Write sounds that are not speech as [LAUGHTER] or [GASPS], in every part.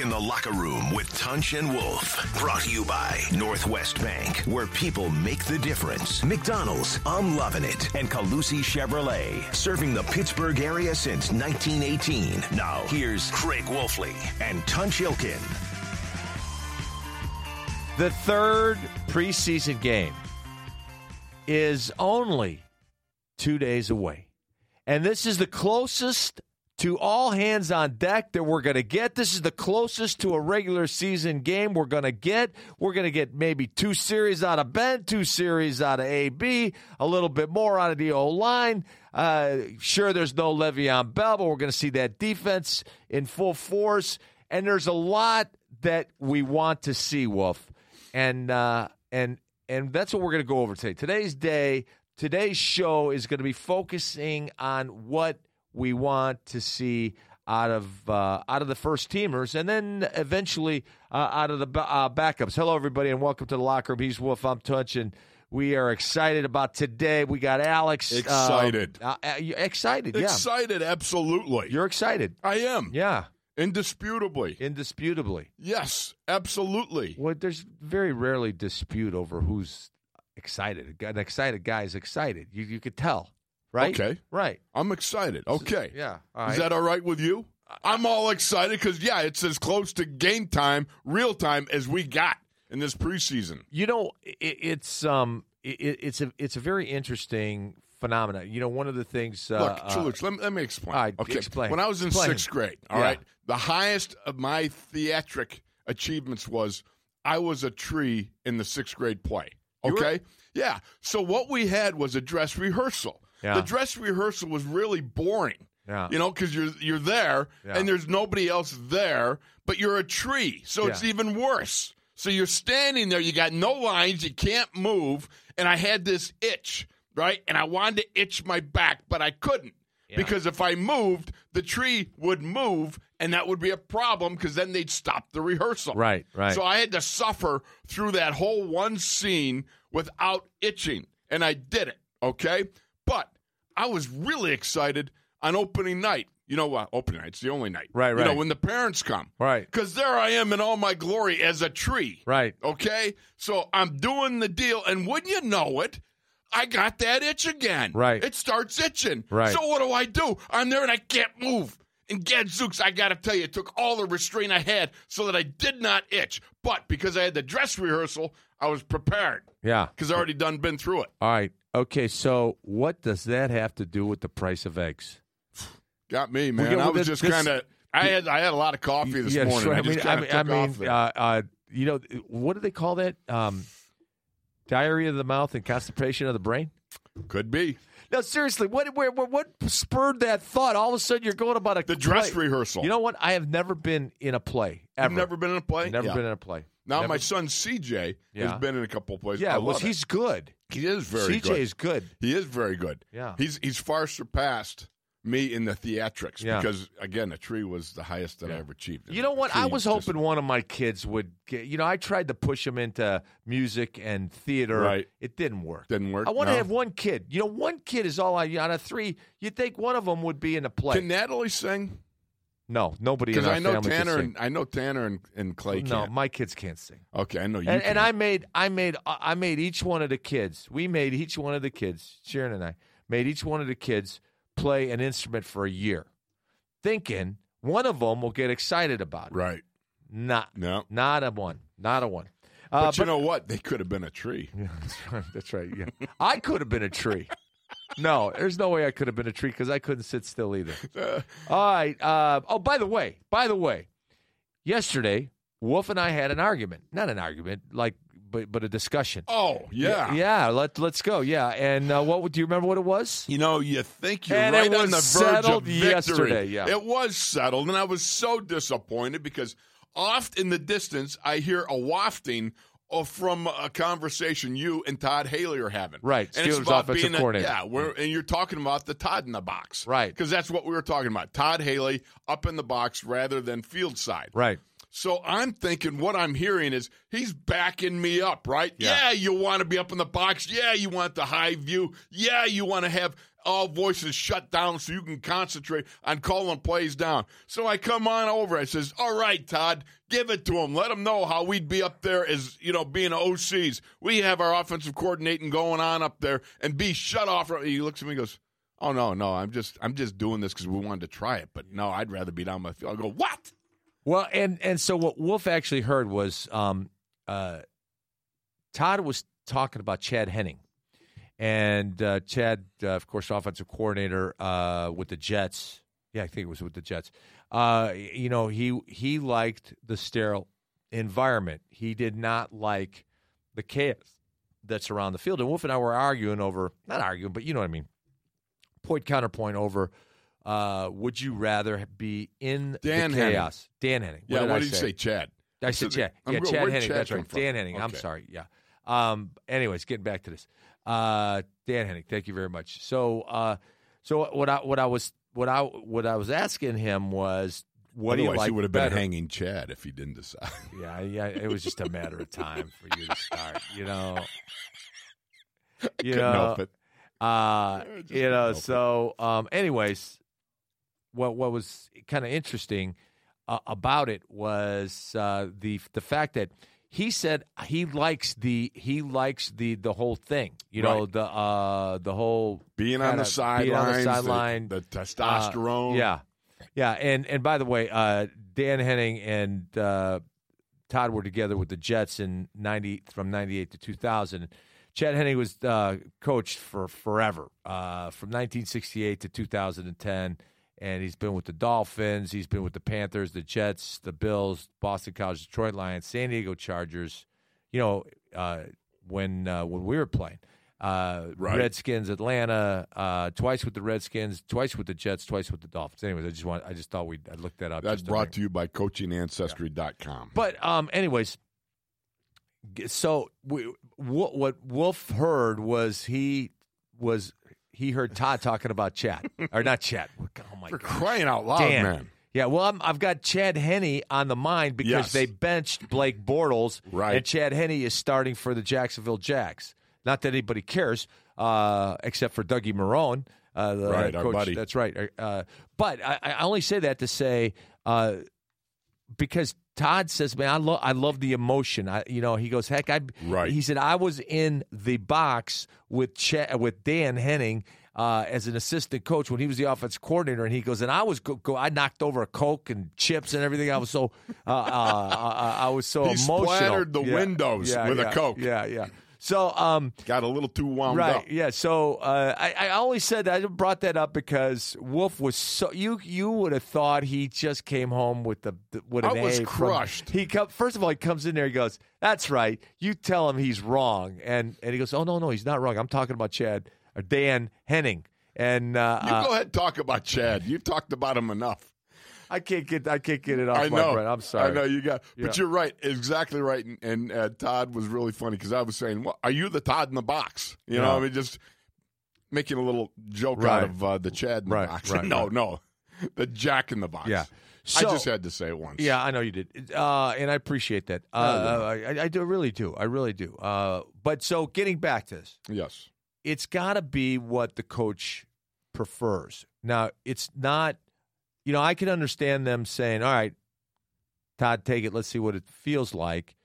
In the locker room with Tunch and Wolf. Brought to you by Northwest Bank, where people make the difference. McDonald's, I'm loving it. And Colussy Chevrolet, serving the Pittsburgh area since 1918. Now, here's Craig Wolfley and Tunch Ilkin. The third preseason game is only two days away. And this is the closest to all hands on deck that we're going to get. This is the closest to a regular season game we're going to get. We're going to get maybe two series out of Ben, two series out of AB, a little bit more out of the O line. Uh, sure, there's no Le'Veon Bell, but we're going to see that defense in full force. And there's a lot that we want to see, Wolf and uh, and and that's what we're going to go over today. Today's day, today's show is going to be focusing on what we want to see out of uh, out of the first teamers, and then eventually uh, out of the uh, backups. Hello, everybody, and welcome to the locker room. He's Wolf. I'm Tunch, and we are excited about today. We got Alex. Excited. Uh, uh, excited. Yeah. Excited. Absolutely. You're excited. I am. Yeah. Indisputably. Indisputably. Yes, absolutely. Well, there's very rarely dispute over who's excited. An excited guy is excited. You you could tell, right? Okay. Right. I'm excited. Okay. Yeah. Is that all right with you? I'm all excited because, yeah, it's as close to game time, real time, as we got in this preseason. You know, it, it's um, it, it's a it's a very interesting phenomena. You know, one of the things. Uh, Look, Chulich, let, me, let me explain. all right, okay. explain. When I was in Explain. sixth grade, all Yeah. right, the highest of my theatric achievements was I was a tree in the sixth grade play. Okay? Yeah. So what we had was a dress rehearsal. Yeah. The dress rehearsal was really boring. Yeah. You know, because you're you're there Yeah. and there's nobody else there, but you're a tree, so it's even worse. So you're standing there, you got no lines, you can't move, and I had this itch, right? And I wanted to itch my back, but I couldn't. Because if I moved, the tree would move, and that would be a problem because then they'd stop the rehearsal. Right, right. So I had to suffer through that whole one scene without itching, and I did it. Okay, but I was really excited on opening night. You know what? opening night's the only night. Right, right. You know when the parents come. Right. Because there I am in all my glory as a tree. Right. Okay, so I'm doing the deal, and wouldn't you know it? I got that itch again. Right. It starts itching. Right. So what do I do? I'm there and I can't move. And gadzooks, I got to tell you, it took all the restraint I had so that I did not itch. But because I had the dress rehearsal, I was prepared Yeah. because I already done been through it. All right. Okay. So, what does that have to do with the price of eggs? Got me, man. well, I was this- just kind of. I had I had a lot of coffee this Yeah, morning. sure. I I just mean, I mean, I mean, uh, uh, you know, what do they call that? Um, diarrhea of the mouth and constipation of the brain. Could be No, seriously, what, where, what what spurred that thought? All of a sudden, you're going about a the dress play. rehearsal. You know what? I have never been in a play. Ever. You've never been in a play. Never Yeah. been in a play. Now Never- my son CJ Yeah. has been in a couple of plays. Yeah, I well, love it. he's good. He is very CJ good. is good. He is very good. Yeah. He's he's far surpassed me in the theatrics Yeah. because again, a tree was the highest that I ever achieved. You know what? I was hoping one of my kids would get. You know, I tried to push him into music and theater. Right. It didn't work. Didn't work, I want to have one kid. You know, one kid is all I. Out of three, you'd think one of them would be in a play. Can Natalie sing? No, nobody in Because our I know family can Tanner sing. and I know Tanner and, and Clay no, can't. my kids can't sing. okay, I know you. And, can. and I made, I made, I made each one of the kids. We made each one of the kids. Sharon and I made each one of the kids play an instrument for a year, thinking one of them will get excited about it. right. Not, No. not a one, not a one. But Uh, you know what? They could have been a tree. Yeah, [LAUGHS] that's right. That's right. Yeah, I could have been a tree. No, there's no way I could have been a tree because I couldn't sit still either. [LAUGHS] All right. Uh, oh, by the way, by the way, yesterday Wolf and I had an argument. Not an argument, like but but a discussion. Oh yeah, yeah. Let let's go. Yeah, and uh, what would- do you remember? What it was? You know, you think you're And it right on the verge settled of victory. yesterday, yeah. It was settled, and I was so disappointed because oft in the distance I hear a wafting of, from a conversation you and Todd Haley are having. Right, and it's Steelers about offensive being a- coordinator. yeah, we're, mm. and you're talking about the Todd in the box, Right. Because that's what we were talking about. Todd Haley up in the box rather than field side. Right. So I'm thinking what I'm hearing is he's backing me up, right? Yeah. Yeah, you want to be up in the box. Yeah, you want the high view. Yeah, you want to have all voices shut down so you can concentrate on calling plays down. So I come on over. I says, "All right, Todd, give it to him. Let him know how we'd be up there as you know being OCs. We have our offensive coordinating going on up there, and be shut off." He looks at me, and goes. Oh no, no! I'm just I'm just doing this because we wanted to try it, but no, I'd rather be down my field. I go, what? Well, and and so what Wolf actually heard was um, uh, Todd was talking about Chad Henning, and uh, Chad, uh, of course, offensive coordinator uh, with the Jets. Yeah, I think it was with the Jets. Uh, you know, he he liked the sterile environment. He did not like the chaos that's around the field. And Wolf and I were arguing over, not arguing, but you know what I mean, point counterpoint over. Uh, would you rather be in Dan the Henning. chaos? Dan Henning. Yeah, did what I did you say, Chad? I said Chad. Yeah, Chad Henning. Chad That's right. from? Dan Henning. I'm sorry. Yeah. Um. Anyways, getting back to this. Uh, Dan Henning. Thank you very much. So, uh, so what I what I was what I what I was asking him was, what do you like he would have been better? hanging Chad if he didn't decide. [LAUGHS] Yeah, yeah. It was just a matter of time for you to start. You know. You Couldn't know. help it. Uh, you know. So, um, anyways, what what was kind of interesting uh, about it was uh, the the fact that he said he likes the he likes the the whole thing. You know Right. the uh the whole Being on the sidelines, being the the- sideline, the, testosterone. uh, yeah, yeah, and and by the way, uh, Dan Henning and uh, Todd were together with the Jets in ninety from ninety eight to two thousand. Chad Henning was uh, coached for forever, uh, from nineteen sixty eight to two thousand and ten, and he's been with the Dolphins, he's been with the Panthers, the Jets, the Bills, Boston College, Detroit Lions, San Diego Chargers. You know, uh, when uh, when we were playing. Uh, Right. Redskins, Atlanta, uh, twice with the Redskins, twice with the Jets, twice with the Dolphins. Anyways, I just want, I just thought we, I looked that up. That's brought to you by coachingancestry.com. But um, anyways, so we, what, what Wolf heard was he was he heard Todd talking about Chad or not Chad. Oh my For god, crying out loud, Dan. man. Yeah, well, I'm, I've got Chad Henne on the mind because Yes. they benched Blake Bortles, Right. And Chad Henne is starting for the Jacksonville Jacks. Not that anybody cares, uh, except for Dougie Marrone, uh, the Right, head our buddy. That's right. Uh, but I, I only say that to say uh, because Todd says, "Man, I love I love the emotion." I, you know, he goes, "Heck, I." Right. He said, "I was in the box with Ch- with Dan Henning." Uh, as an assistant coach, when he was the offense coordinator, and he goes, and I was go, go I knocked over a coke and chips and everything. I was so, uh, uh, I, I was so He emotional. splattered the Yeah, windows yeah, with a Coke. Yeah, yeah. So, um, Got a little too wound right, up. yeah. So uh, I, I only said I brought that up because Wolf was so you you would have thought he just came home with the, with an I was A from- crushed. he come, first of all he comes in there he goes that's right you tell him he's wrong and and he goes oh no no he's not wrong I'm talking about Chad or Dan Henning and uh, You uh, go ahead and talk about Chad. You've talked about him enough. I can't get I can't get it off I my know. brain I'm sorry I know you got, Yeah. but you're right, exactly right. And, and uh, Todd was really funny because I was saying, well, are you the Todd in the box?" You know, I mean, just making a little joke Right. out of uh, the Chad in the Right, box. right, [LAUGHS] no, no, the Jack in the box. Yeah. I just had to say it once. Yeah, I know you did, uh, and I appreciate that. Uh, I, I do, I really do. I really do. Uh, but so, getting back to this, Yes. it's got to be what the coach prefers. Now, it's not. You know, I can understand them saying, "All right, Todd, take it. Let's see what it feels like."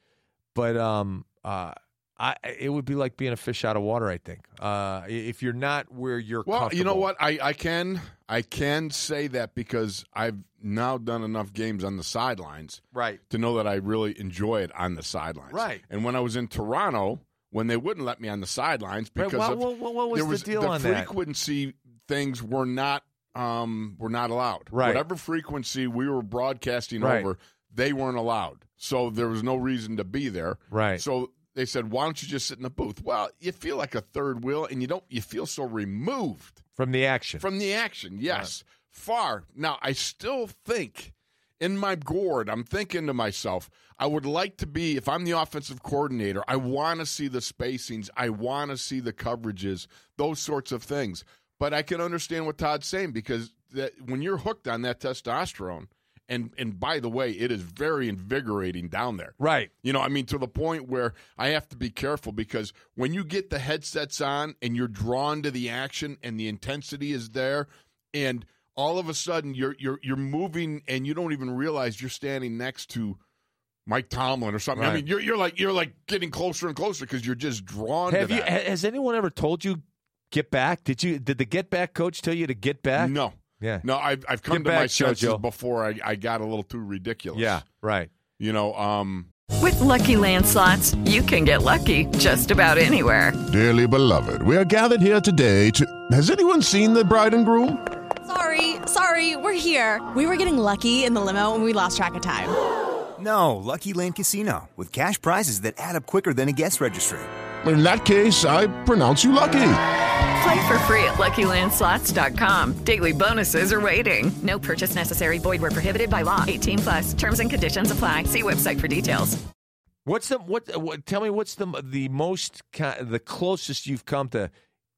But um, uh, I it would be like being a fish out of water. I think uh, if you're not where you're. Well, you know what? I, I can I can say that because I've now done enough games on the sidelines Right. to know that I really enjoy it on the sidelines. Right. And when I was in Toronto, when they wouldn't let me on the sidelines Right, because what- of what- what was there the was deal on that? frequency things were not um were not allowed. Right. Whatever frequency we were broadcasting Right. over, they weren't allowed. So there was no reason to be there. Right. So they said, "Why don't you just sit in the booth?" Well, you feel like a third wheel, and you don't. You feel so removed From the action. from the action. Yes, far. Now, I still think in my gourd, I'm thinking to myself, I would like to be, if I'm the offensive coordinator, I want to see the spacings, I want to see the coverages, those sorts of things. But I can understand what Todd's saying because that when you're hooked on that testosterone, and and by the way, it is very invigorating down there. right. You know, I mean, to the point where I have to be careful because when you get the headsets on and you're drawn to the action and the intensity is there, and all of a sudden you're you're you're moving and you don't even realize you're standing next to Mike Tomlin or something. I mean, you're you're like you're like getting closer and closer because you're just drawn Have to you? Has anyone ever told you get back? Did you? Did the get back coach tell you to get back? no, Yeah. no, I've I've come Get to my back, senses JoJo. before I, I got a little too ridiculous. Yeah. Right. you know, um, With Lucky Land slots, you can get lucky just about anywhere. Dearly beloved, we are gathered here today to. Has anyone seen the bride and groom? Sorry, sorry, we're here. We were getting lucky in the limo and we lost track of time. [GASPS] No, Lucky Land Casino, with cash prizes that add up quicker than a guest registry. In that case, I pronounce you lucky. Play for free at LuckyLandSlots.com. Daily bonuses are waiting. No purchase necessary. Void were prohibited by law. 18 plus. Terms and conditions apply. See website for details. What's the what, what? Tell me what's the the most the closest you've come to,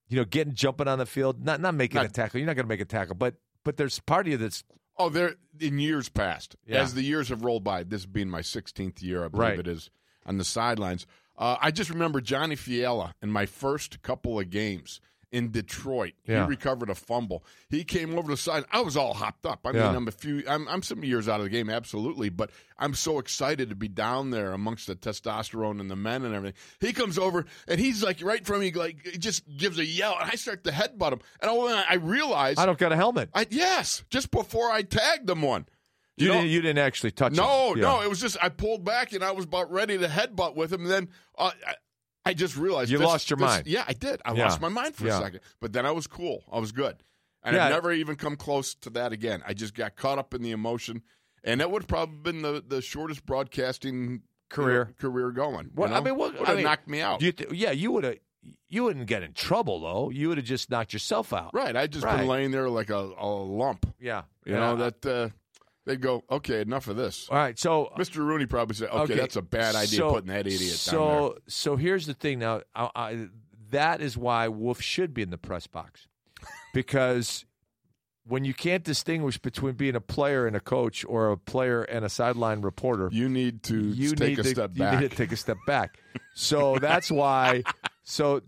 you know, getting jumping on the field, not not making a tackle. You're not going to make a tackle, but but there's part of you that's Oh, there in years past, Yeah. as the years have rolled by. This being my 16th year, I believe Right. it is on the sidelines. Uh, I just remember Johnny Fiala in my first couple of games in Detroit. Yeah. He recovered a fumble. He came over the side. I was all hopped up. I Yeah. mean, I'm a few. I'm, I'm some years out of the game, absolutely, but I'm so excited to be down there amongst the testosterone and the men and everything. He comes over and he's like right from me, like he just gives a yell, and I start to headbutt him, and I, I realize I don't got a helmet. I yes, just before I tagged him one. You, know- didn't you didn't actually touch no, him. no, Yeah. it was just I pulled back and I was about ready to headbutt with him, and then uh, I, just realized You this- lost your this- mind. Yeah, I did. I Yeah. lost my mind for Yeah. a second, but then I was cool. I was good, and Yeah. I've never even come close to that again. I just got caught up in the emotion, and that would have probably been the, the shortest broadcasting you know, Career. career going. What you I mean, what would I have mean, knocked me out. You th- yeah, you would have. You wouldn't get in trouble though. You would have just knocked yourself out. right, I just Right. been laying there like a, a lump. Yeah. You know that uh, they'd go, okay, enough of this. All right. So uh, Mr. Rooney probably said, okay, that's a bad idea so- putting that idiot so, down there. So here's the thing. Now, I, I, that is why Wolf should be in the press box, [LAUGHS] because when you can't distinguish between being a player and a coach, or a player and a sideline reporter, You need to you take need a to, step you need to take a step back. [LAUGHS] So that's why. So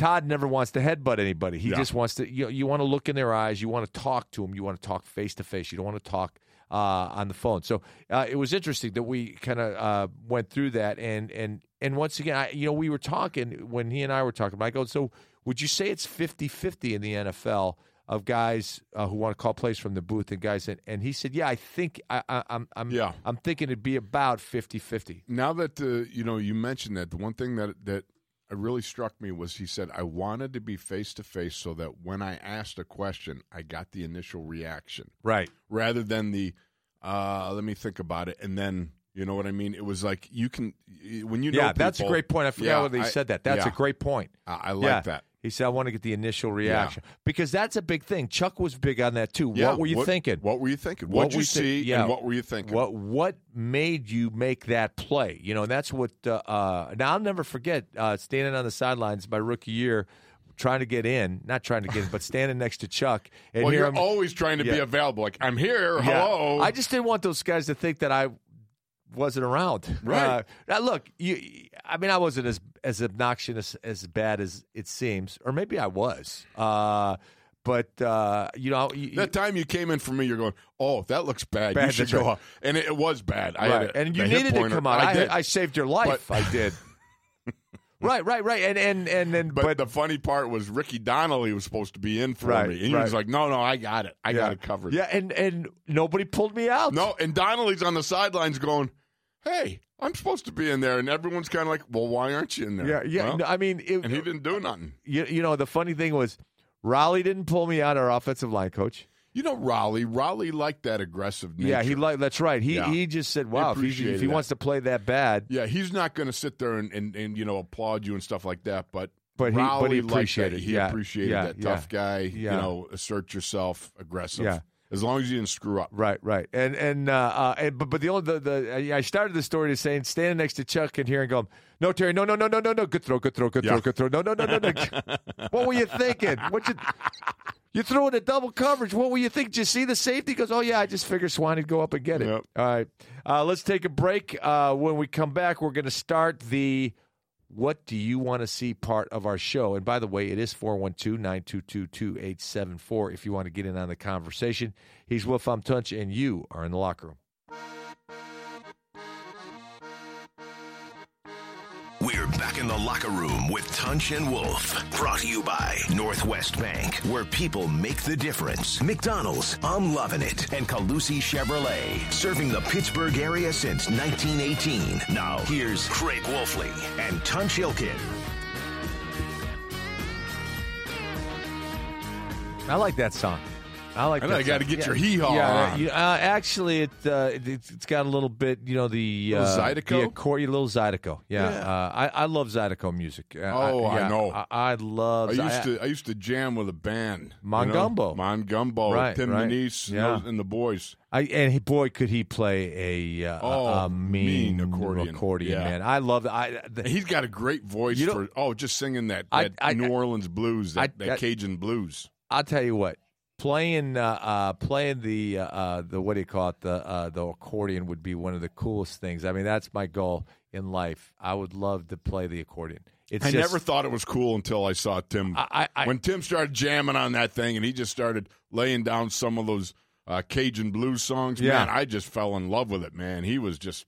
Todd never wants to headbutt anybody. He Yeah. just wants to. You, you want to look in their eyes. You want to talk to them. You want to talk face to face. You don't want to talk uh, on the phone. So uh, it was interesting that we kind of uh, went through that. And and and once again, I, you know, we were talking when he and I were talking. I go, so would you say it's 50-50 in the NFL? Of guys uh, who want to call plays from the booth and guys, and, and he said, "Yeah, I think I, I, I'm, I'm, Yeah. I'm thinking it'd be about 50-50. now that uh, you know you mentioned that, the one thing that that really struck me was he said, "I wanted to be face to face so that when I asked a question, I got the initial reaction Right. rather than the uh, let me think about it and then." You know what I mean? It was like you can when you know. yeah, that's a great point. I forgot Yeah, whether he I- said that. That's a great point. I, I like yeah. that. He said, I want to get the initial reaction. Because that's a big thing. Chuck was big on that too. Yeah, what were you thinking? What were you thinking? What What did you you thi- see? yeah. And what were you thinking? What what made you make that play? You know, and that's what. Uh, uh, now I'll never forget uh, standing on the sidelines my rookie year, trying to get in, not trying to get in, but standing next to Chuck and well, you're him. always trying to be available. Like I'm here. Yeah. Hello. I just didn't want those guys to think that I wasn't around. [LAUGHS] Right. Uh, now look, you. I mean, I wasn't as as obnoxious as as bad as it seems, or maybe I was. Uh, but uh, you know, you, That time you came in for me, you're going, "Oh, that looks bad. Bad, you should go." right. out." And it, it was bad. I had right, a- and you needed to come out. I, I. I saved your life. But- I did. [LAUGHS] [LAUGHS] right, right, right, and and and then, but, but, the funny part was Ricky Donnalley was supposed to be in for Right, me, and he was like, "No, no, I got it. I yeah. got it covered." Yeah, and and nobody pulled me out. No, and Donnalley's on the sidelines going, "Hey, I'm supposed to be in there," and everyone's kind of like, "Well, why aren't you in there?" Yeah, yeah. Well, no, I mean, it, and he didn't do nothing. you, you know, the funny thing was, Rollie didn't pull me out. Our offensive line coach. You know Rollie. Rollie liked that aggressive nature. Yeah, he like that's right. He Yeah. he just said, "Wow, if he, if he wants to play that bad, Yeah, he's not going to sit there and, and, and you know applaud you and stuff like that. But But he- but Rollie he liked appreciated that. He Yeah, appreciated yeah, that tough guy. You know, assert yourself, aggressive. Yeah. As long as you didn't screw up. Right, right, and and uh, uh and, but but the only the, the I started the story to saying standing next to Chuck and hearing going, no Terry, no no no no no no, good throw, good throw, good Yeah. throw, good throw, no no no no no. [LAUGHS] what were you thinking? What you you throwing a double coverage? What were you thinking? Did you see the safety? He goes, oh yeah, I just figured Swanee would go up and get it. Yep. All right, uh, let's take a break. Uh, when we come back, we're going to start the. What do you want to see part of our show? And by the way, it is 412 922 2874 if you want to get in on the conversation. He's Wolf, Tunch, and you are in the locker room. Back in the locker room with Tunch and Wolf. Brought to you by Northwest Bank, where people make the difference. McDonald's, I'm loving it. And Colussy Chevrolet, serving the Pittsburgh area since 1918. Now, here's Craig Wolfley and Tunch Ilkin. I like that song. I like I that know, you gotta song. get your hee-haw Yeah, on. you- uh, actually, it, uh, it it's got a little bit, you know, the Little uh, Zydeco? the accord, little Zydeco. Yeah, Yeah. Uh, I, I love Zydeco music. Uh, Oh, I yeah, know. I, I love. I used Zy- to I used to jam with a band. you know? Mongumbo. Mongumbo, Right, Tim right. Denise, and, Yeah. those- and the boys. I, and he, boy, could he play a, uh, Oh, a, a mean, mean accordion. Yeah. man. I love that. I, the, He's got a great voice You know- for oh, just singing that, that I- New Orleans blues, that, I- that Cajun blues. I'll tell you what. Playing, uh, uh, playing the uh, uh, the what do you call it? The uh, the accordion would be one of the coolest things. I mean, that's my goal in life. I would love to play the accordion. It's I just, never thought it was cool until I saw Tim. I- I- when Tim started jamming on that thing and he just started laying down some of those uh, Cajun blues songs, Yeah. man, I just fell in love with it, man. He was just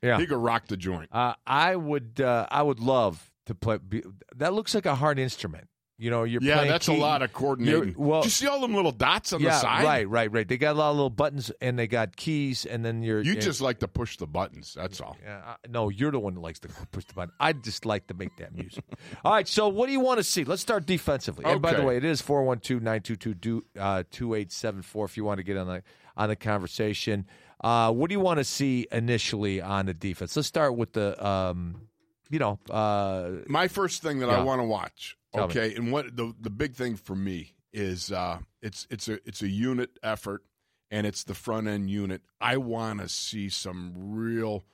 Yeah. he could rock the joint. Uh, I would. Uh, I would love to play. Be, that looks like a hard instrument. You know, you're yeah, that's a lot of coordinating. you're- Well, Did you see all them little dots on yeah, the side? right, right, right. They got a lot of little buttons, and they got keys, and then you're. You just like to push the buttons. That's all. Yeah, I- no, you're the one that likes to push the button. I just like to make that music. [LAUGHS] All right, so what do you want to see? Let's start defensively. And by the way, it is 412-922-2874 if you want to get on the on the conversation. Uh, what do you want to see initially on the defense? Let's start with the um, you know, uh, My first thing that I want to watch, Tell me. okay, and what the the big thing for me is uh, it's it's a it's a unit effort, and it's the front end unit. I want to see some real.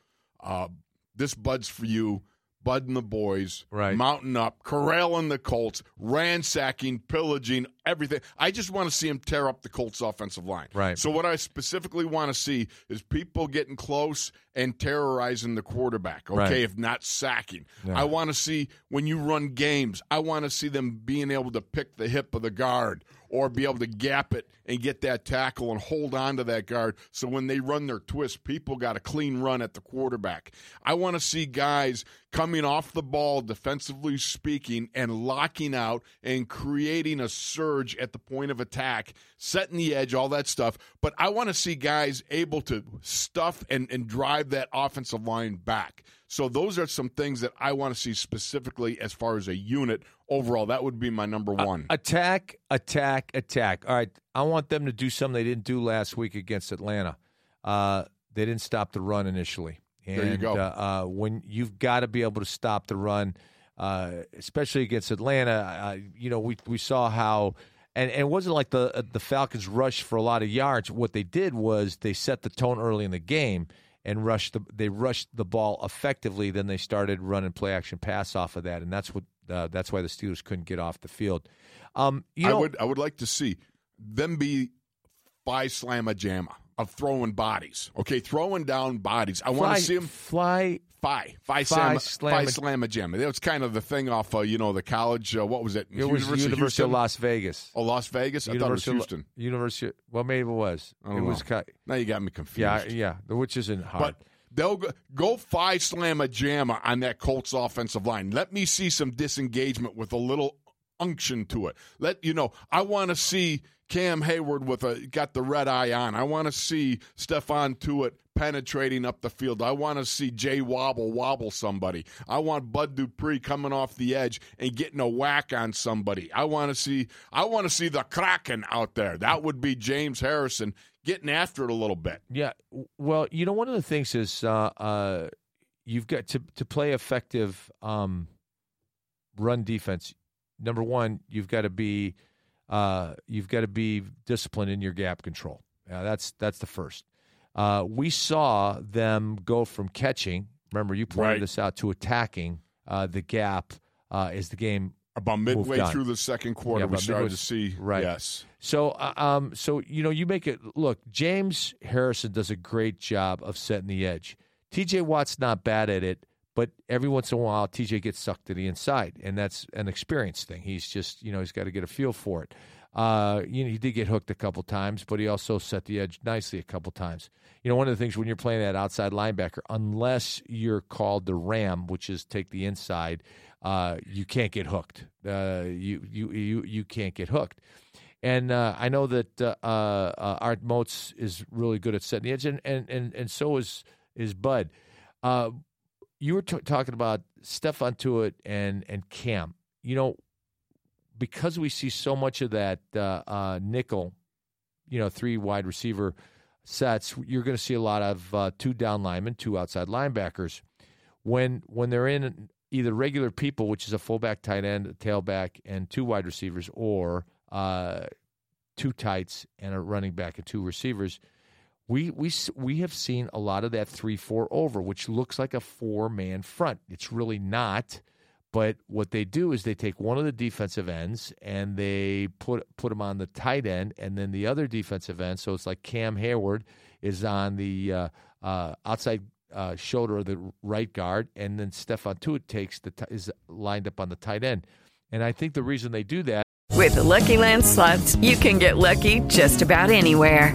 Uh, this buds for you. Bud and the boys, Right. mounting up, corralling the Colts, ransacking, pillaging, everything. I just want to see him tear up the Colts' offensive line. Right. So what I specifically want to see is people getting close and terrorizing the quarterback. Okay, Right. if not sacking. Yeah. I want to see when you run games. I want to see them being able to pick the hip of the guard or be able to gap it and get that tackle and hold on to that guard. So when they run their twist, people got a clean run at the quarterback. I want to see guys coming off the ball, defensively speaking, and locking out and creating a surge at the point of attack, setting the edge, all that stuff. But I want to see guys able to stuff and, and drive that offensive line back. So those are some things that I want to see specifically as far as a unit overall. That would be my number one. attack, attack, attack. All right, I want them to do something they didn't do last week against Atlanta. Uh, they didn't stop the run initially. And, There you go. Uh, uh, when you've got to be able to stop the run, uh, especially against Atlanta, uh, you know we we saw how. And, and it wasn't like the uh, the Falcons rushed for a lot of yards. What they did was they set the tone early in the game and rushed the they rushed the ball effectively. Then they started running play action pass off of that, and that's what uh, that's why the Steelers couldn't get off the field. Um, you I would I would like to see them be by slamma jamma of throwing bodies. Okay, throwing down bodies. I want to see them fly. Phi, Phi, Phi Slamma, Phi Slamma- Slamma Jam. That was kind of the thing off, uh, you know, the college. Uh, what was it? It was University, of Houston? Las Vegas. Oh, Las Vegas. I thought it was Houston. University. Well, maybe it was. Don't it was. know. ki- Now you got me confused. Yeah, yeah. Which isn't hard. But they'll go, go slam a Jamma on that Colts offensive line. Let me see some disengagement with a little unction to it. Let you know. I want to see Cam Heyward with a got the red eye on. I want to see Stephon Tuitt penetrating up the field. I want to see Jay Wobble wobble somebody. I want Bud Dupree coming off the edge and getting a whack on somebody. I want to see I want to see the Kraken out there. That would be James Harrison getting after it a little bit. Yeah. Well, you know, one of the things is uh, uh, you've got to to play effective um, run defense. Number one, you've got to be uh, you've got to be disciplined in your gap control. Yeah, that's that's the first. Uh, we saw them go from catching. Remember, you pointed Right. this out to attacking uh, the gap uh, as the game About midway through the second quarter, Yeah, we started midway- to see right. yes. So, uh, um, so you know, you make it look. James Harrison does a great job of setting the edge. T.J. Watt's not bad at it, but every once in a while, T.J. gets sucked to the inside, and that's an experience thing. He's just, you know, he's got to get a feel for it. Uh, you know, he did get hooked a couple times, but he also set the edge nicely a couple times. You know, one of the things when you're playing that outside linebacker, unless you're called the ram, which is take the inside, uh, you can't get hooked. Uh, you you you you can't get hooked. And uh, I know that uh, uh, Art Moats is really good at setting the edge, and and and, and so is is Bud. You were t- talking about Stephon Tuitt and and Cam. You know, because we see so much of that uh, uh, nickel, you know, three wide receiver sets, you're going to see a lot of uh, two down linemen, two outside linebackers. When when they're in either regular people, which is a fullback, tight end, a tailback, and two wide receivers, or uh, two tights and a running back and two receivers. We we we have seen a lot of that three four over, which looks like a four man front. It's really not. But what they do is they take one of the defensive ends and they put put him on the tight end, and then the other defensive end. So it's like Cam Heyward is on the uh, uh, outside uh, shoulder of the right guard, and then Stephon Tuitt takes the t- is lined up on the tight end. And I think the reason they do that With Lucky Land slots, you can get lucky just about anywhere.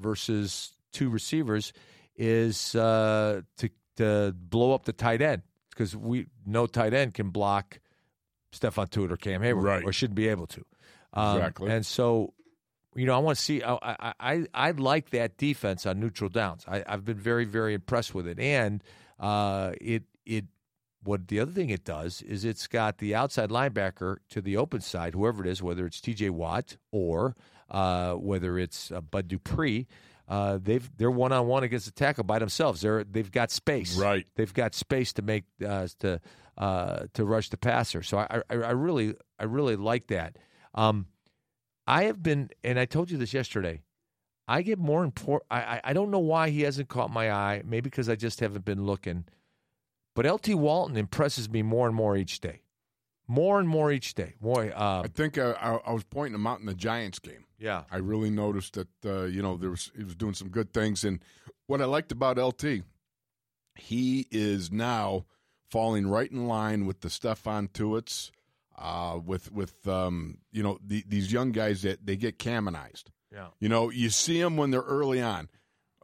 versus two receivers is uh, to to blow up the tight end because we no tight end can block Stephon Tuitt or Cam Heyward Right. or shouldn't be able to. Um, Exactly. And so, you know, I want to see. I I I, I like that defense on neutral downs. I, I've been very very impressed with it, and uh, it it. What the other thing it does is it's got the outside linebacker to the open side, whoever it is, whether it's T.J. Watt or uh, whether it's uh, Bud Dupree. Uh, they've they're one on one against the tackle by themselves. They're they've got space. Right. They've got space to make uh, to uh, to rush the passer. So I, I I really I really like that. Um, I have been, and I told you this yesterday. I get more important. I, I don't know why he hasn't caught my eye. Maybe because I just haven't been looking. But LT Walton impresses me more and more each day. More and more each day. Boy, uh, I think uh, I, I was pointing him out in the Giants game. Yeah. I really noticed that uh, you know there was he was doing some good things, and what I liked about LT, he is now falling right in line with the Stephon Tuitt's, uh, with with um, you know the, these young guys that they get canonized. Yeah. You know, you see them when they're early on.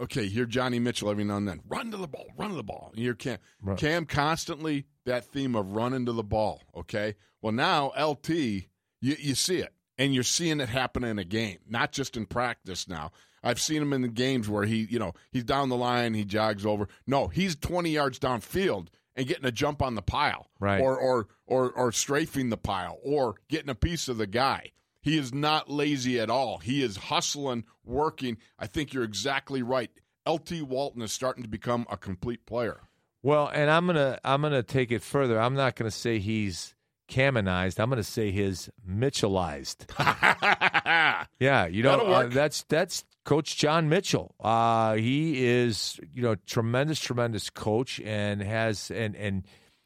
Okay, hear Johnny Mitchell every now and then. Run to the ball, run to the ball. And you're Cam. Right. Cam constantly that theme of running to the ball. Okay. Well, now LT, you, you see it, and you're seeing it happen in a game, not just in practice. Now I've seen him in the games where he, you know, he's down the line, he jogs over. No, he's 20 yards downfield and getting a jump on the pile, Right. Or or or or strafing the pile, or getting a piece of the guy. He is not lazy at all. He is hustling, working. I think you're exactly right. LT Walton is starting to become a complete player. Well, and I'm gonna I'm gonna take it further. I'm not gonna say he's canonized. I'm gonna say his Mitchellized. [LAUGHS] yeah, you know uh, that's that's Coach John Mitchell. Uh, he is you know tremendous, tremendous coach, and has and and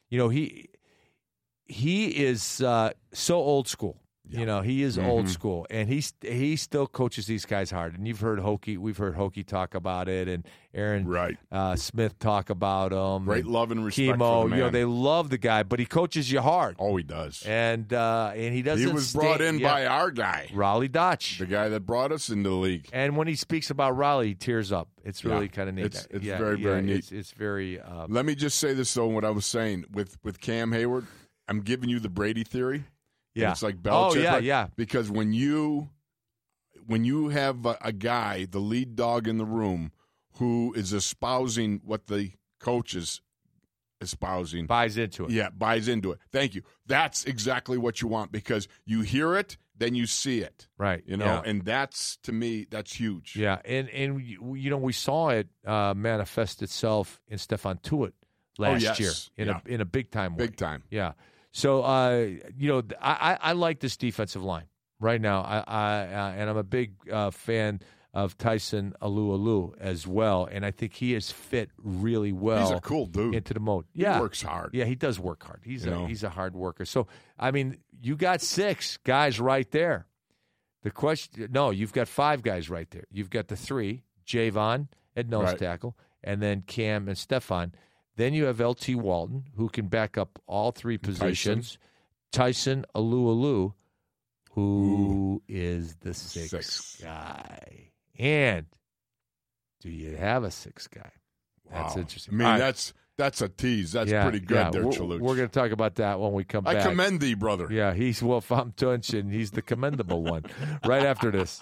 you know he he is uh, so old school. You know, he is old Mhm. school, and he's he still coaches these guys hard. And you've heard Hokey, we've heard Hokey talk about it, and Aaron Right. uh, Smith talk about him. Great love and respect Chemo, you know, they love the guy, but he coaches you hard, Oh, he does. and uh, and he doesn't. He was stay- brought in yeah, by our guy, Rollie Dotsch, the guy that brought us into the league. and when he speaks about Rollie, he tears up. It's really Yeah, kind of neat. it's- it's Yeah, very, very neat. It's, it's very. Uh, Let me just say this though. What I was saying with with Cam Heyward, I'm giving you the Brady theory. And Yeah. it's like Belichick. Oh, yeah, right? yeah. Because when you when you have a, a guy, the lead dog in the room, who is espousing what the coach is espousing, buys into it. yeah, buys into it. Thank you. That's exactly what you want because you hear it, then you see it. Right. You know, Yeah. and that's to me that's huge. Yeah, and and you you know we saw it uh, manifest itself in Stephon Tuitt last Oh, yes. year in Yeah. a in a big time way. Big time. Yeah. So uh, you know I, I like this defensive line right now. I, I uh, and I'm a big uh, fan of Tyson Alualu as well, and I think he has fit really well. He's a cool dude. into the mode. Yeah, He works hard. Yeah, he does work hard. He's You a know? he's a hard worker. So I mean, you got six guys right there. The question, no, you've got five guys right there. You've got the three, Javon at nose Right. tackle, and then Cam and Stephon. Then you have LT Walton, who can back up all three positions. Tyson Alualu, who is the sixth Six. guy. And do you have a sixth guy? That's interesting. I mean, right. that's that's a tease. That's Yeah, pretty good yeah. there, We're, we're going to talk about that when we come I back. commend thee, brother. Yeah, he's Wolf. I'm Tunch, and he's the commendable one. [LAUGHS] Right after this.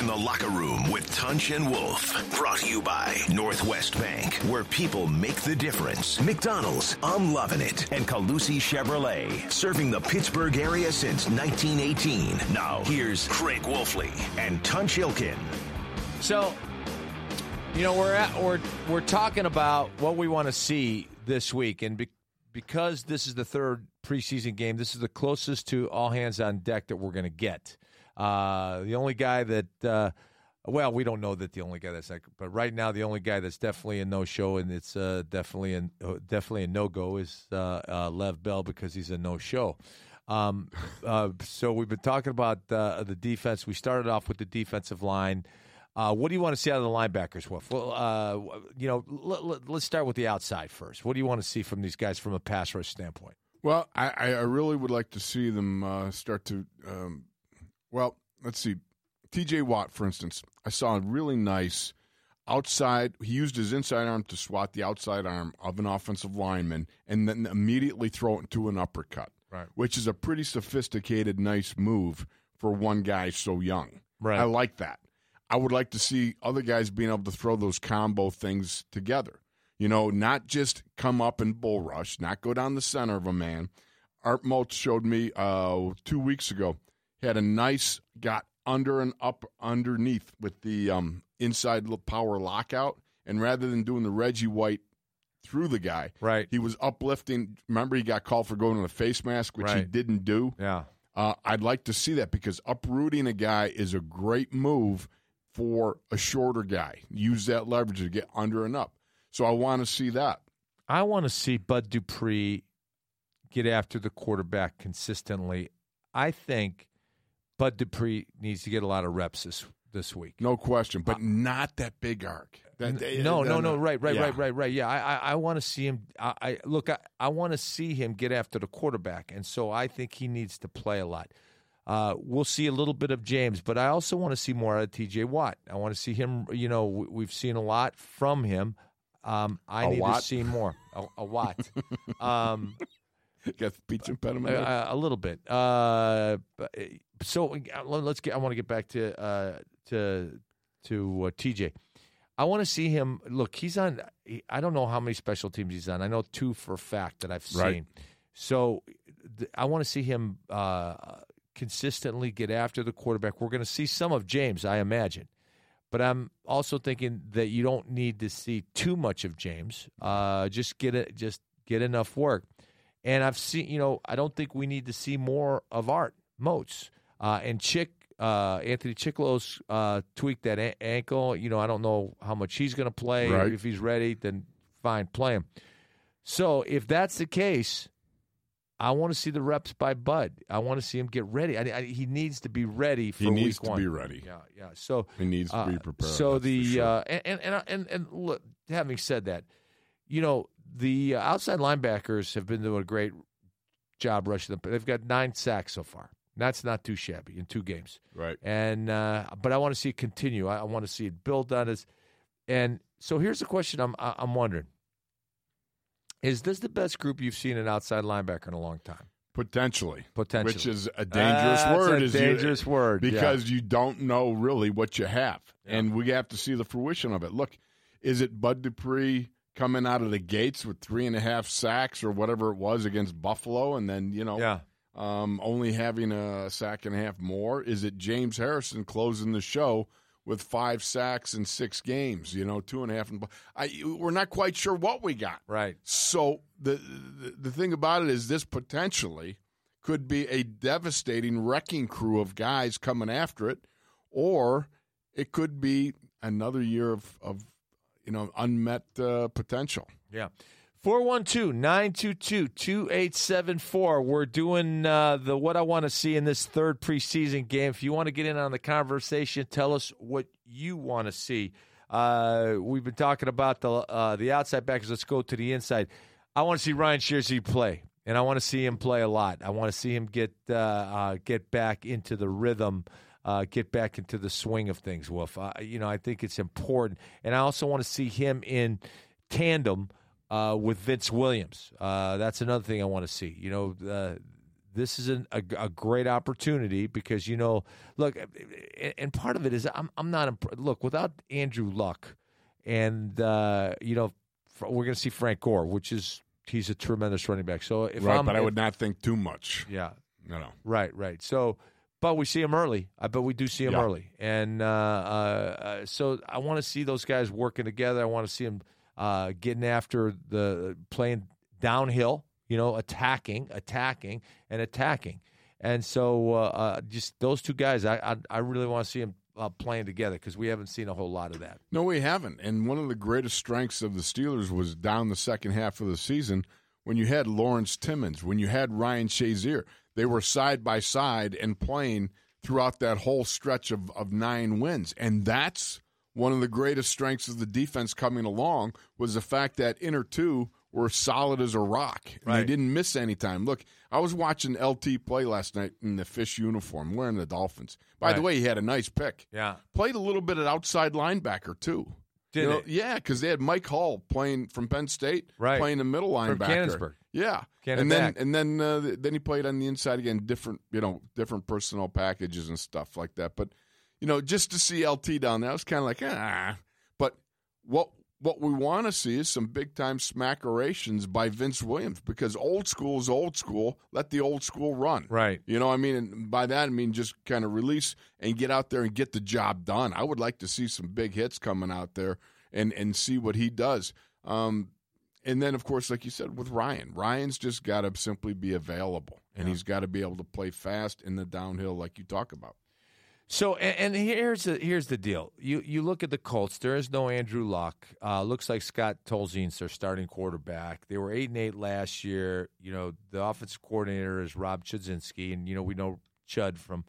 In the locker room with Tunch and Wolf. Brought to you by Northwest Bank, where people make the difference. McDonald's, I'm loving it. And Colussy Chevrolet, serving the Pittsburgh area since 1918. Now, here's Craig Wolfley and Tunch Ilkin. So, you know, we're at we're we're talking about what we want to see this week, and be, because this is the third preseason game, this is the closest to all hands on deck that we're going to get. Uh, the only guy that, uh, well, we don't know that the only guy that's like, but right now the only guy that's definitely a no show and it's uh, definitely an uh, definitely a no go is uh, uh, Lev Bell because he's a no show. Um, uh, so we've been talking about the defense. We started off with the defensive line. Uh, what do you want to see out of the linebackers, Wolf? Well, uh, you know, let, us start with the outside first. What do you want to see from these guys from a pass rush standpoint? Well, I I really would like to see them uh, start to. Um, well, let's see. T.J. Watt, for instance, I saw a really nice outside. He used his inside arm to swat the outside arm of an offensive lineman, and then immediately throw it into an uppercut. Right. Which is a pretty sophisticated, nice move for one guy so young. Right. I like that. I would like to see other guys being able to throw those combo things together. You know, not just come up and bull rush, not go down the center of a man. Art Mulch showed me uh, two weeks ago. He had a nice got under and up underneath with the um, inside power lockout, and rather than doing the Reggie White through the guy, Right. he was uplifting. Remember, he got called for going to the face mask, which he didn't do. Yeah. Uh, I'd like to see that because uprooting a guy is a great move for a shorter guy. Use that leverage to get under and up. So I want to see that. I want to see Bud Dupree get after the quarterback consistently. I think Bud Dupree needs to get a lot of reps this this week. No question, but not that big arc. That, no, no, no. Right, right, yeah. right, right, right. Yeah, I, I, I want to see him. I, I look. I, I want to see him get after the quarterback, and so I think he needs to play a lot. Uh, we'll see a little bit of James, but I also want to see more out of T.J. Watt. I want to see him. You know, we- we've seen a lot from him. Um, I A need to see more. A, a Watt. [LAUGHS] um, [LAUGHS] Got speech impediment. there? a, a little bit. Uh, uh, so uh, let's get. I want to get back to uh, to to uh, TJ. I want to see him. Look, he's on. I don't know how many special teams he's on. I know two for a fact that I've seen. Right. So th- I want to see him uh, consistently get after the quarterback. We're going to see some of James, I imagine. But I'm also thinking that you don't need to see too much of James. Uh, just get it, just get enough work. And I've seen, you know, I don't think we need to see more of Art Moats uh, and Chick. Uh, Anthony Chickillo's uh, tweaked that a- ankle. You know, I don't know how much he's going to play. Right. If he's ready, then fine, play him. So if that's the case, I want to see the reps by Bud. I want to see him get ready. I, I, he needs to be ready for He needs week to one. be ready. Yeah, yeah. So He needs to be uh, prepared. So the sure. uh, and, and and and look, having said that, you know the outside linebackers have been doing a great job rushing them. They've got nine sacks so far. That's not too shabby in two games. right. And uh, but I want to see it continue. I, I want to see it build on this. And so here's the question I'm I'm wondering: Is this the best group you've seen an outside linebacker in a long time? Potentially. Potentially. Which is a dangerous word. a is you- dangerous word, yeah. Because you don't know really what you have. And we have to see the fruition of it. Look, is it Bud Dupree coming out of the gates with three and a half sacks or whatever it was against Buffalo and then, you know, Yeah. um, only having a sack and a half more? Is it James Harrison closing the show with five sacks in six games? You know, two and a half. And, I, we're not quite sure what we got. Right. So the, the the thing about it is this potentially could be a devastating wrecking crew of guys coming after it, or it could be another year of, of you know unmet uh, potential. Yeah. 412 922 2874. We're doing uh, the what I want to see in this third preseason game. If you want to get in on the conversation, tell us what you want to see. Uh, we've been talking about the uh, the outside backers. Let's go to the inside. I want to see Ryan Shazier play, and I want to see him play a lot. I want to see him get uh, uh, get back into the rhythm, uh, get back into the swing of things. Wolf, uh, you know, I think it's important, and I also want to see him in tandem uh, with Vince Williams. Uh, that's another thing I want to see. You know, uh, this is an, a, a great opportunity because you know, look, and- part of it is I'm I'm not imp- look without Andrew Luck, and uh, you know, we're going to see Frank Gore, which is he's a tremendous running back. So if right, I'm, but I if- would not think too much. yeah, You know, Right, right. So, but we see him early. I bet we do see him Yeah. early, and uh, uh, uh, so I want to see those guys working together. I want to see them uh, getting after the playing downhill. You know, attacking, attacking, and attacking. And so, uh, uh, just those two guys, I I, I really want to see them uh, playing together because we haven't seen a whole lot of that. No, we haven't. And one of the greatest strengths of the Steelers was down the second half of the season when you had Lawrence Timmons, when you had Ryan Shazier. They were side by side and playing throughout that whole stretch of, of nine wins. And that's one of the greatest strengths of the defense coming along was the fact that inner two were solid as a rock. And Right. They didn't miss any time. Look, I was watching LT play last night in the fish uniform, wearing the Dolphins. By the way, he had a nice pick Yeah, played a little bit at outside linebacker too. Did You know? Yeah, because they had Mike Hull playing from Penn State, Right. playing the middle From linebacker. Yeah, Cannon and then back. and then uh, then he played on the inside again, different you know different personnel packages and stuff like that. But you know, just to see LT down there, I was kind of like ah. But what what we want to see is some big time smackerations by Vince Williams because old school is old school. Let the old school run. right. You know, what I mean, and by that I mean just kind of release and get out there and get the job done. I would like to see some big hits coming out there and and see what he does. Um, and then, of course, like you said, with Ryan, Ryan's just got to simply be available, and he's got to be able to play fast in the downhill, like you talk about. So and, and here's the here's the deal. You you look at the Colts. There is no Andrew Luck. Uh, looks like Scott Tolzien's their starting quarterback. They were eight and eight last year. You know the offensive coordinator is Rob Chudzinski, and you know we know Chud from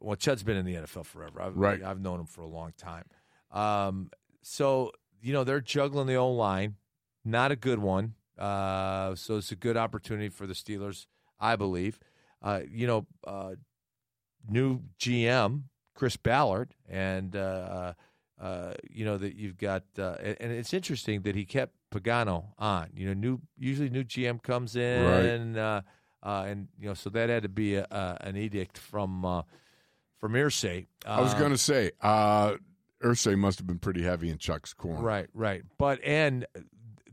well Chud's been in the NFL forever. I've, Right. I've known him for a long time. Um, so you know they're juggling the O line, not a good one. Uh, so it's a good opportunity for the Steelers, I believe. Uh, you know, uh, new GM Chris Ballard, and uh, uh, you know that you've got, uh, and and it's interesting that he kept Pagano on. You know, new usually new GM comes in, uh, uh, and you know, so that had to be a, a, an edict from uh, from Irsay. I was Uh, going to say, uh, Irsay must have been pretty heavy in Chuck's corner. Right, right. But and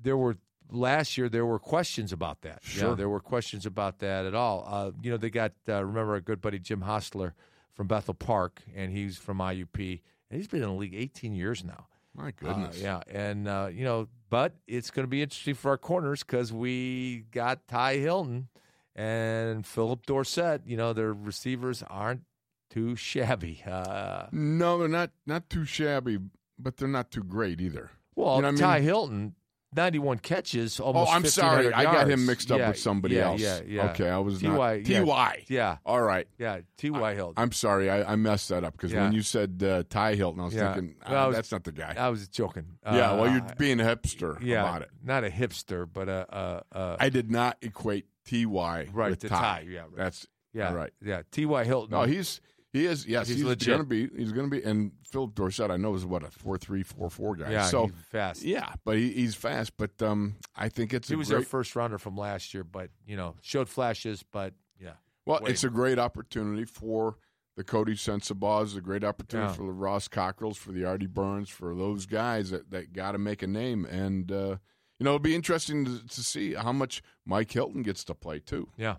there were last year there were questions about that. You know, Sure. there were questions about that at all. Uh, you know, they got uh, remember our good buddy Jim Hostler from Bethel Park, and he's from IUP, and he's been in the league 18 years now. My Uh, goodness. yeah, and uh, you know, but it's going to be interesting for our corners because we got Ty Hilton and Philip Dorsett. You know, their receivers aren't too shabby. [LAUGHS] Uh, No, they're not not too shabby, but they're not too great either. well, You know what I Ty mean? Hilton, 91 catches, Oh. I'm sorry. 1,500 I got him mixed up Yeah, with somebody yeah, else. Yeah, yeah. Okay, I was Ty. not yeah, Ty. Yeah, All right. yeah. Ty Hilton. I'm sorry. I, I messed that up because when you said uh, Ty Hilton, I was thinking Well, I ah, was- that's not the guy. I was joking. yeah. Well, Uh, you're being a hipster yeah, about it. not a hipster, but uh, uh, uh. I did not equate Ty right with to Ty. Ty. Yeah, right. That's yeah, right. Yeah, T.Y. Hilton. No, he's he is yes. He's He's, legit. gonna be. He's gonna be. And Philip Dorsett, I know, is what a four three four four guy. yeah, so he's fast. yeah, but he, he's fast. But um, I think it's He was great, their first rounder from last year, but you know, showed flashes, but yeah. Well, Wait. it's a great opportunity for the Coty Sensabaugh, a great opportunity Yeah. for the Ross Cockrells, for the Artie Burns, for those guys that, that got to make a name. And, uh, you know, it'll be interesting to, to see how much Mike Hilton gets to play, too. Yeah.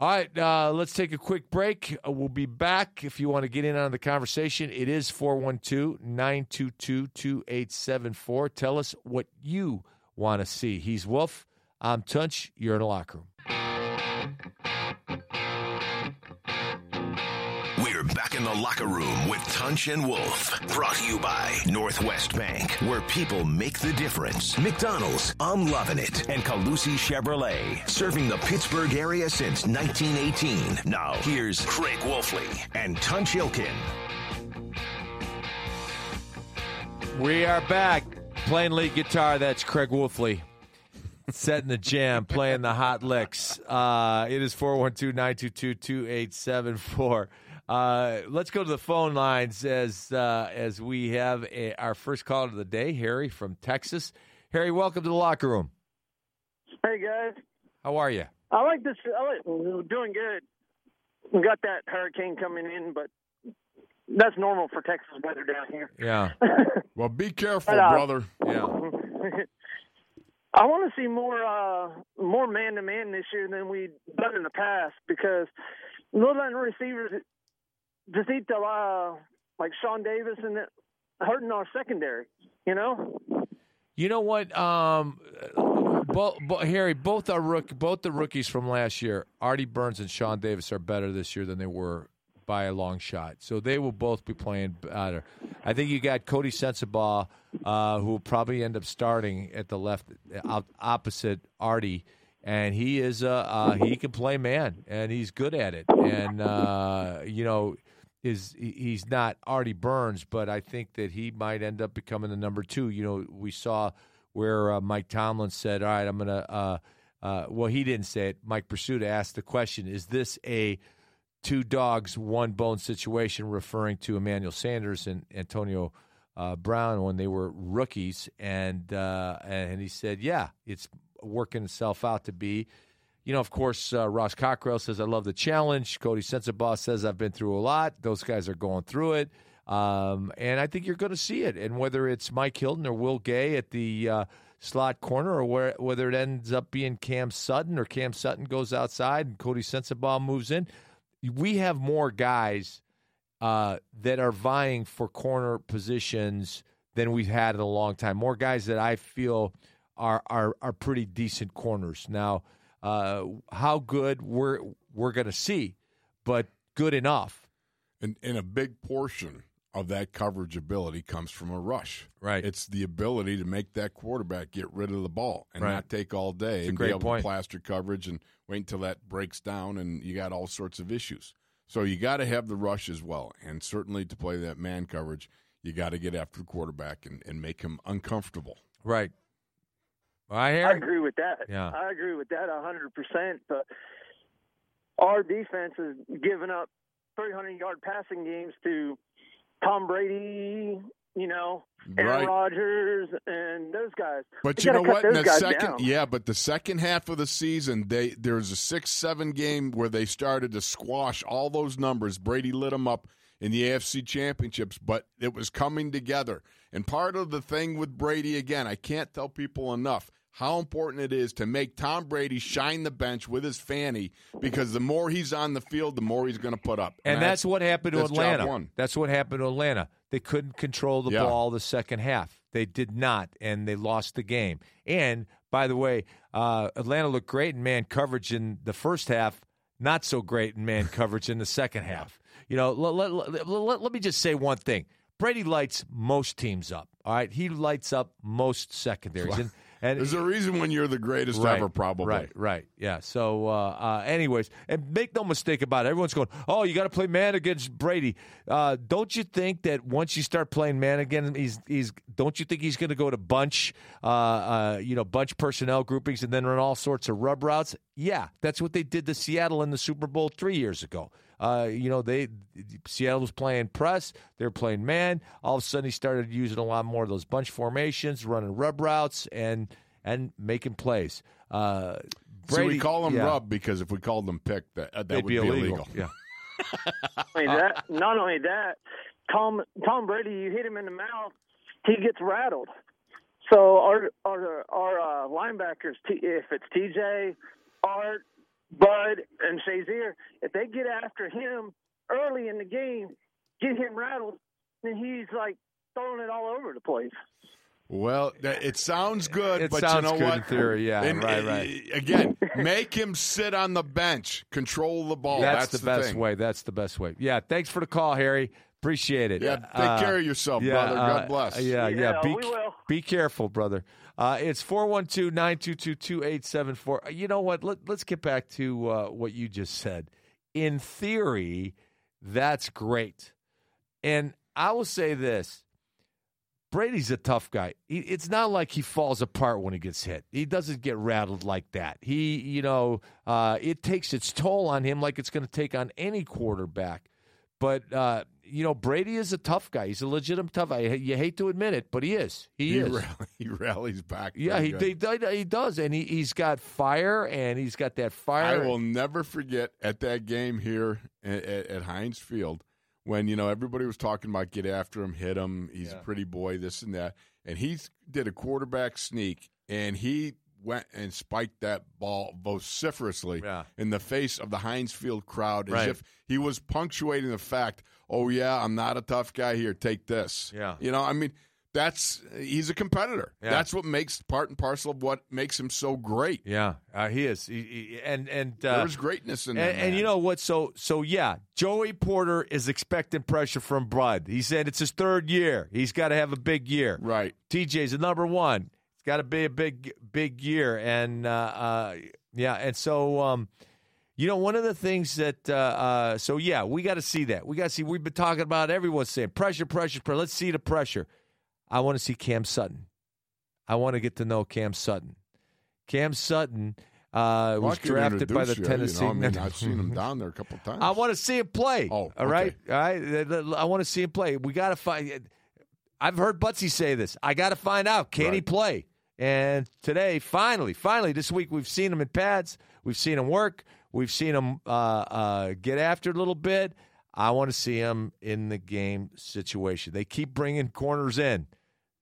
All right, uh, let's take a quick break. Uh, we'll be back if you want to get in on the conversation. It is 412 922 2874. Tell us what you want to see. He's Wolf. I'm Tunch. You're in the locker room. In the locker room with Tunch and Wolf. Brought to you by Northwest Bank, where people make the difference. McDonald's, I'm loving it. And Colussy Chevrolet, serving the Pittsburgh area since 1918. Now, here's Craig Wolfley and Tunch Ilkin. We are back playing lead guitar. That's Craig Wolfley. Setting the jam, playing the hot licks. Uh, it is 412 922 2874. Uh, let's go to the phone lines as uh, as we have a, our first call of the day, Harry from Texas. Harry, welcome to the locker room. Hey guys, How are you? I like this. I like we're doing good. We got that hurricane coming in, but that's normal for Texas weather down here. Yeah, [LAUGHS] Well, be careful, But, uh, brother. yeah. [LAUGHS] I want to see more uh more man to man this year than we've done in the past because little letting receivers just eat the uh like Sean Davis and hurting our secondary. You know, You know what? Um, both, Harry, both are rook, both the rookies from last year, Artie Burns and Sean Davis, are better this year than they were by a long shot. So they will both be playing better. I think you got Coty Sensabaugh, uh, who will probably end up starting at the left, op- opposite Artie. And he is uh, uh he can play man, and he's good at it. And uh, you know, is he's not Artie Burns, but I think that he might end up becoming the number two. You know, we saw where uh, Mike Tomlin said, "All right, I'm gonna." Uh, uh, well, he didn't say it. Mike Prisuta asked the question: Is this a two dogs, one bone situation, referring to Emmanuel Sanders and Antonio uh, Brown when they were rookies? And uh, and he said, "Yeah, it's working itself out to be." You know, of course, uh, Ross Cockrell says, I love the challenge. Coty Sensabaugh says, I've been through a lot. Those guys are going through it. Um, and I think you're going to see it. And whether it's Mike Hilton or Will Gay at the uh, slot corner or where, whether it ends up being Cam Sutton or Cam Sutton goes outside and Coty Sensabaugh moves in, we have more guys uh, that are vying for corner positions than we've had in a long time. More guys that I feel are are, are pretty decent corners. Now, uh, how good we're we're going to see, but good enough. And, and a big portion of that coverage ability comes from a rush. Right. It's the ability to make that quarterback get rid of the ball and Right. not take all day and great be able point. to plaster coverage and wait until that breaks down and you got all sorts of issues. So you got to have the rush as well. And certainly to play that man coverage, you got to get after the quarterback and, and make him uncomfortable. Right. I I agree with that. Yeah. I agree with that a hundred percent. But our defense is giving up 300 yard passing games to Tom Brady, you know, Aaron Right. Rodgers, and those guys. But We you know what? In the second, down. yeah, but the second half of the season, they there was a six seven game where they started to squash all those numbers. Brady lit them up in the AFC championships, but it was coming together. And part of the thing with Brady again, I can't tell people enough how important it is to make Tom Brady shine the bench with his fanny because the more he's on the field, the more he's going to put up. And, that's, what happened to Atlanta. That's what happened to Atlanta. They couldn't control the Yeah. ball the second half. They did not, and they lost the game. And by the way, uh, Atlanta looked great in man coverage in the first half, not so great in man coverage in the second half. You know, let, let, let, let- let me just say one thing. Brady lights most teams up. All right, he lights up most secondaries. And, and There's a reason when you're the greatest Right, ever, probably. Right, right. Yeah. So, uh, uh, anyways, and make no mistake about it. Everyone's going, oh, you got to play man against Brady. Uh, don't you think that once you start playing man again, he's he's don't you think he's going to go to bunch, uh, uh, you know, bunch personnel groupings and then run all sorts of rub routes? Yeah, that's what they did to Seattle in the Super Bowl three years ago. Uh, you know, they Seattle was playing press, they're playing man. All of a sudden, he started using a lot more of those bunch formations, running rub routes, and and making plays. Uh, so we call them yeah, rub because if we called them pick, that, uh, that they'd would be illegal. Yeah. [LAUGHS] I mean, that, not only that, Tom Tom Brady, you hit him in the mouth, he gets rattled. So our our our uh, linebackers, if it's TJ, Art, Bud, and Shazier, if they get after him early in the game, get him rattled, then he's like throwing it all over the place. Well, it sounds good, It but sounds you know good what? in theory, yeah, And, right, uh, right. Again, make him sit on the bench, control the ball. that's, That's, the, best thing. way. That's the best way. Yeah. Thanks for the call, Harry. Appreciate it. Yeah, take Uh, care of yourself, yeah, brother. God uh, bless. Yeah, yeah. Yeah, be, we will. be careful, brother. Uh, it's 412 922 2874. You know what? Let, let's get back to uh, what you just said. In theory, that's great. And I will say this Brady's a tough guy. He, it's not like he falls apart when he gets hit. He doesn't get rattled like that. He, you know, uh, it takes its toll on him like it's going to take on any quarterback. But uh, you know, Brady is a tough guy. He's a legitimate tough guy. You hate to admit it, but he is. He, he, is. rally, [LAUGHS] he rallies back. yeah, he, he he does, and he he's got fire, and he's got that fire. I will never forget at that game here at, at, Heinz Field when you know everybody was talking about get after him, hit him. He's a pretty boy, this and that, and he did a quarterback sneak, and he went and spiked that ball vociferously Yeah. in the face of the Heinz Field crowd, as Right. if he was punctuating the fact, "Oh yeah, I'm not a tough guy here. Take this." Yeah. you know, I mean. That's he's a competitor. Yeah. That's what makes part and parcel of what makes him so great. Yeah, uh, he is. He, he- and and uh, There's greatness in that. and you know what? So so yeah, Joey Porter is expecting pressure from Bud. He said it's his third year. He's got to have a big year. right? TJ's the number one. It's got to be a big big year. And uh, uh, yeah, and so um, you know one of the things that uh, uh, so yeah, we got to see that. We got to see. We've been talking about. Everyone's saying pressure, pressure, pressure. Let's see the pressure. I want to see Cam Sutton. I want to get to know Cam Sutton. Cam Sutton uh, Well, was drafted by the you, Tennessee. You know, I mean, I've seen him [LAUGHS] down there a couple times. I want to see him play. Oh, all right, all right. I want to see him play. We got to find. I've heard Butsy say this. I got to find out can he play? And today, finally, finally, this week we've seen him in pads. We've seen him work. We've seen him uh, uh, get after a little bit. I want to see him in the game situation. They keep bringing corners in.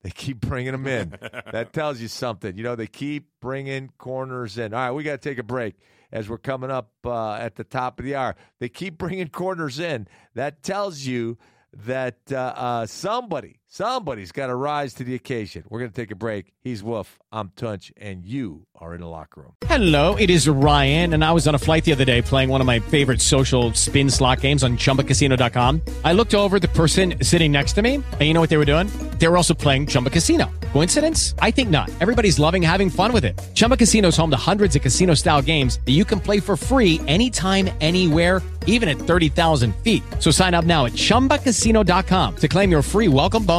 They keep bringing them in. [LAUGHS] that tells you something. You know, they keep bringing corners in. All right, we got to take a break as we're coming up uh, at the top of the hour. They keep bringing corners in. That tells you that uh, uh, somebody, somebody's got to rise to the occasion. We're going to take a break. He's Wolf. I'm Tunch, and you are in the locker room. Hello, it is Ryan, and I was on a flight the other day playing one of my favorite social spin slot games on chumbacasino.com. I looked over the person sitting next to me, and you know what they were doing? They were also playing Chumba Casino. Coincidence? I think not. Everybody's loving having fun with it. Chumba Casino is home to hundreds of casino style games that you can play for free anytime, anywhere, even at 30,000 feet. So sign up now at chumbacasino.com to claim your free welcome bonus.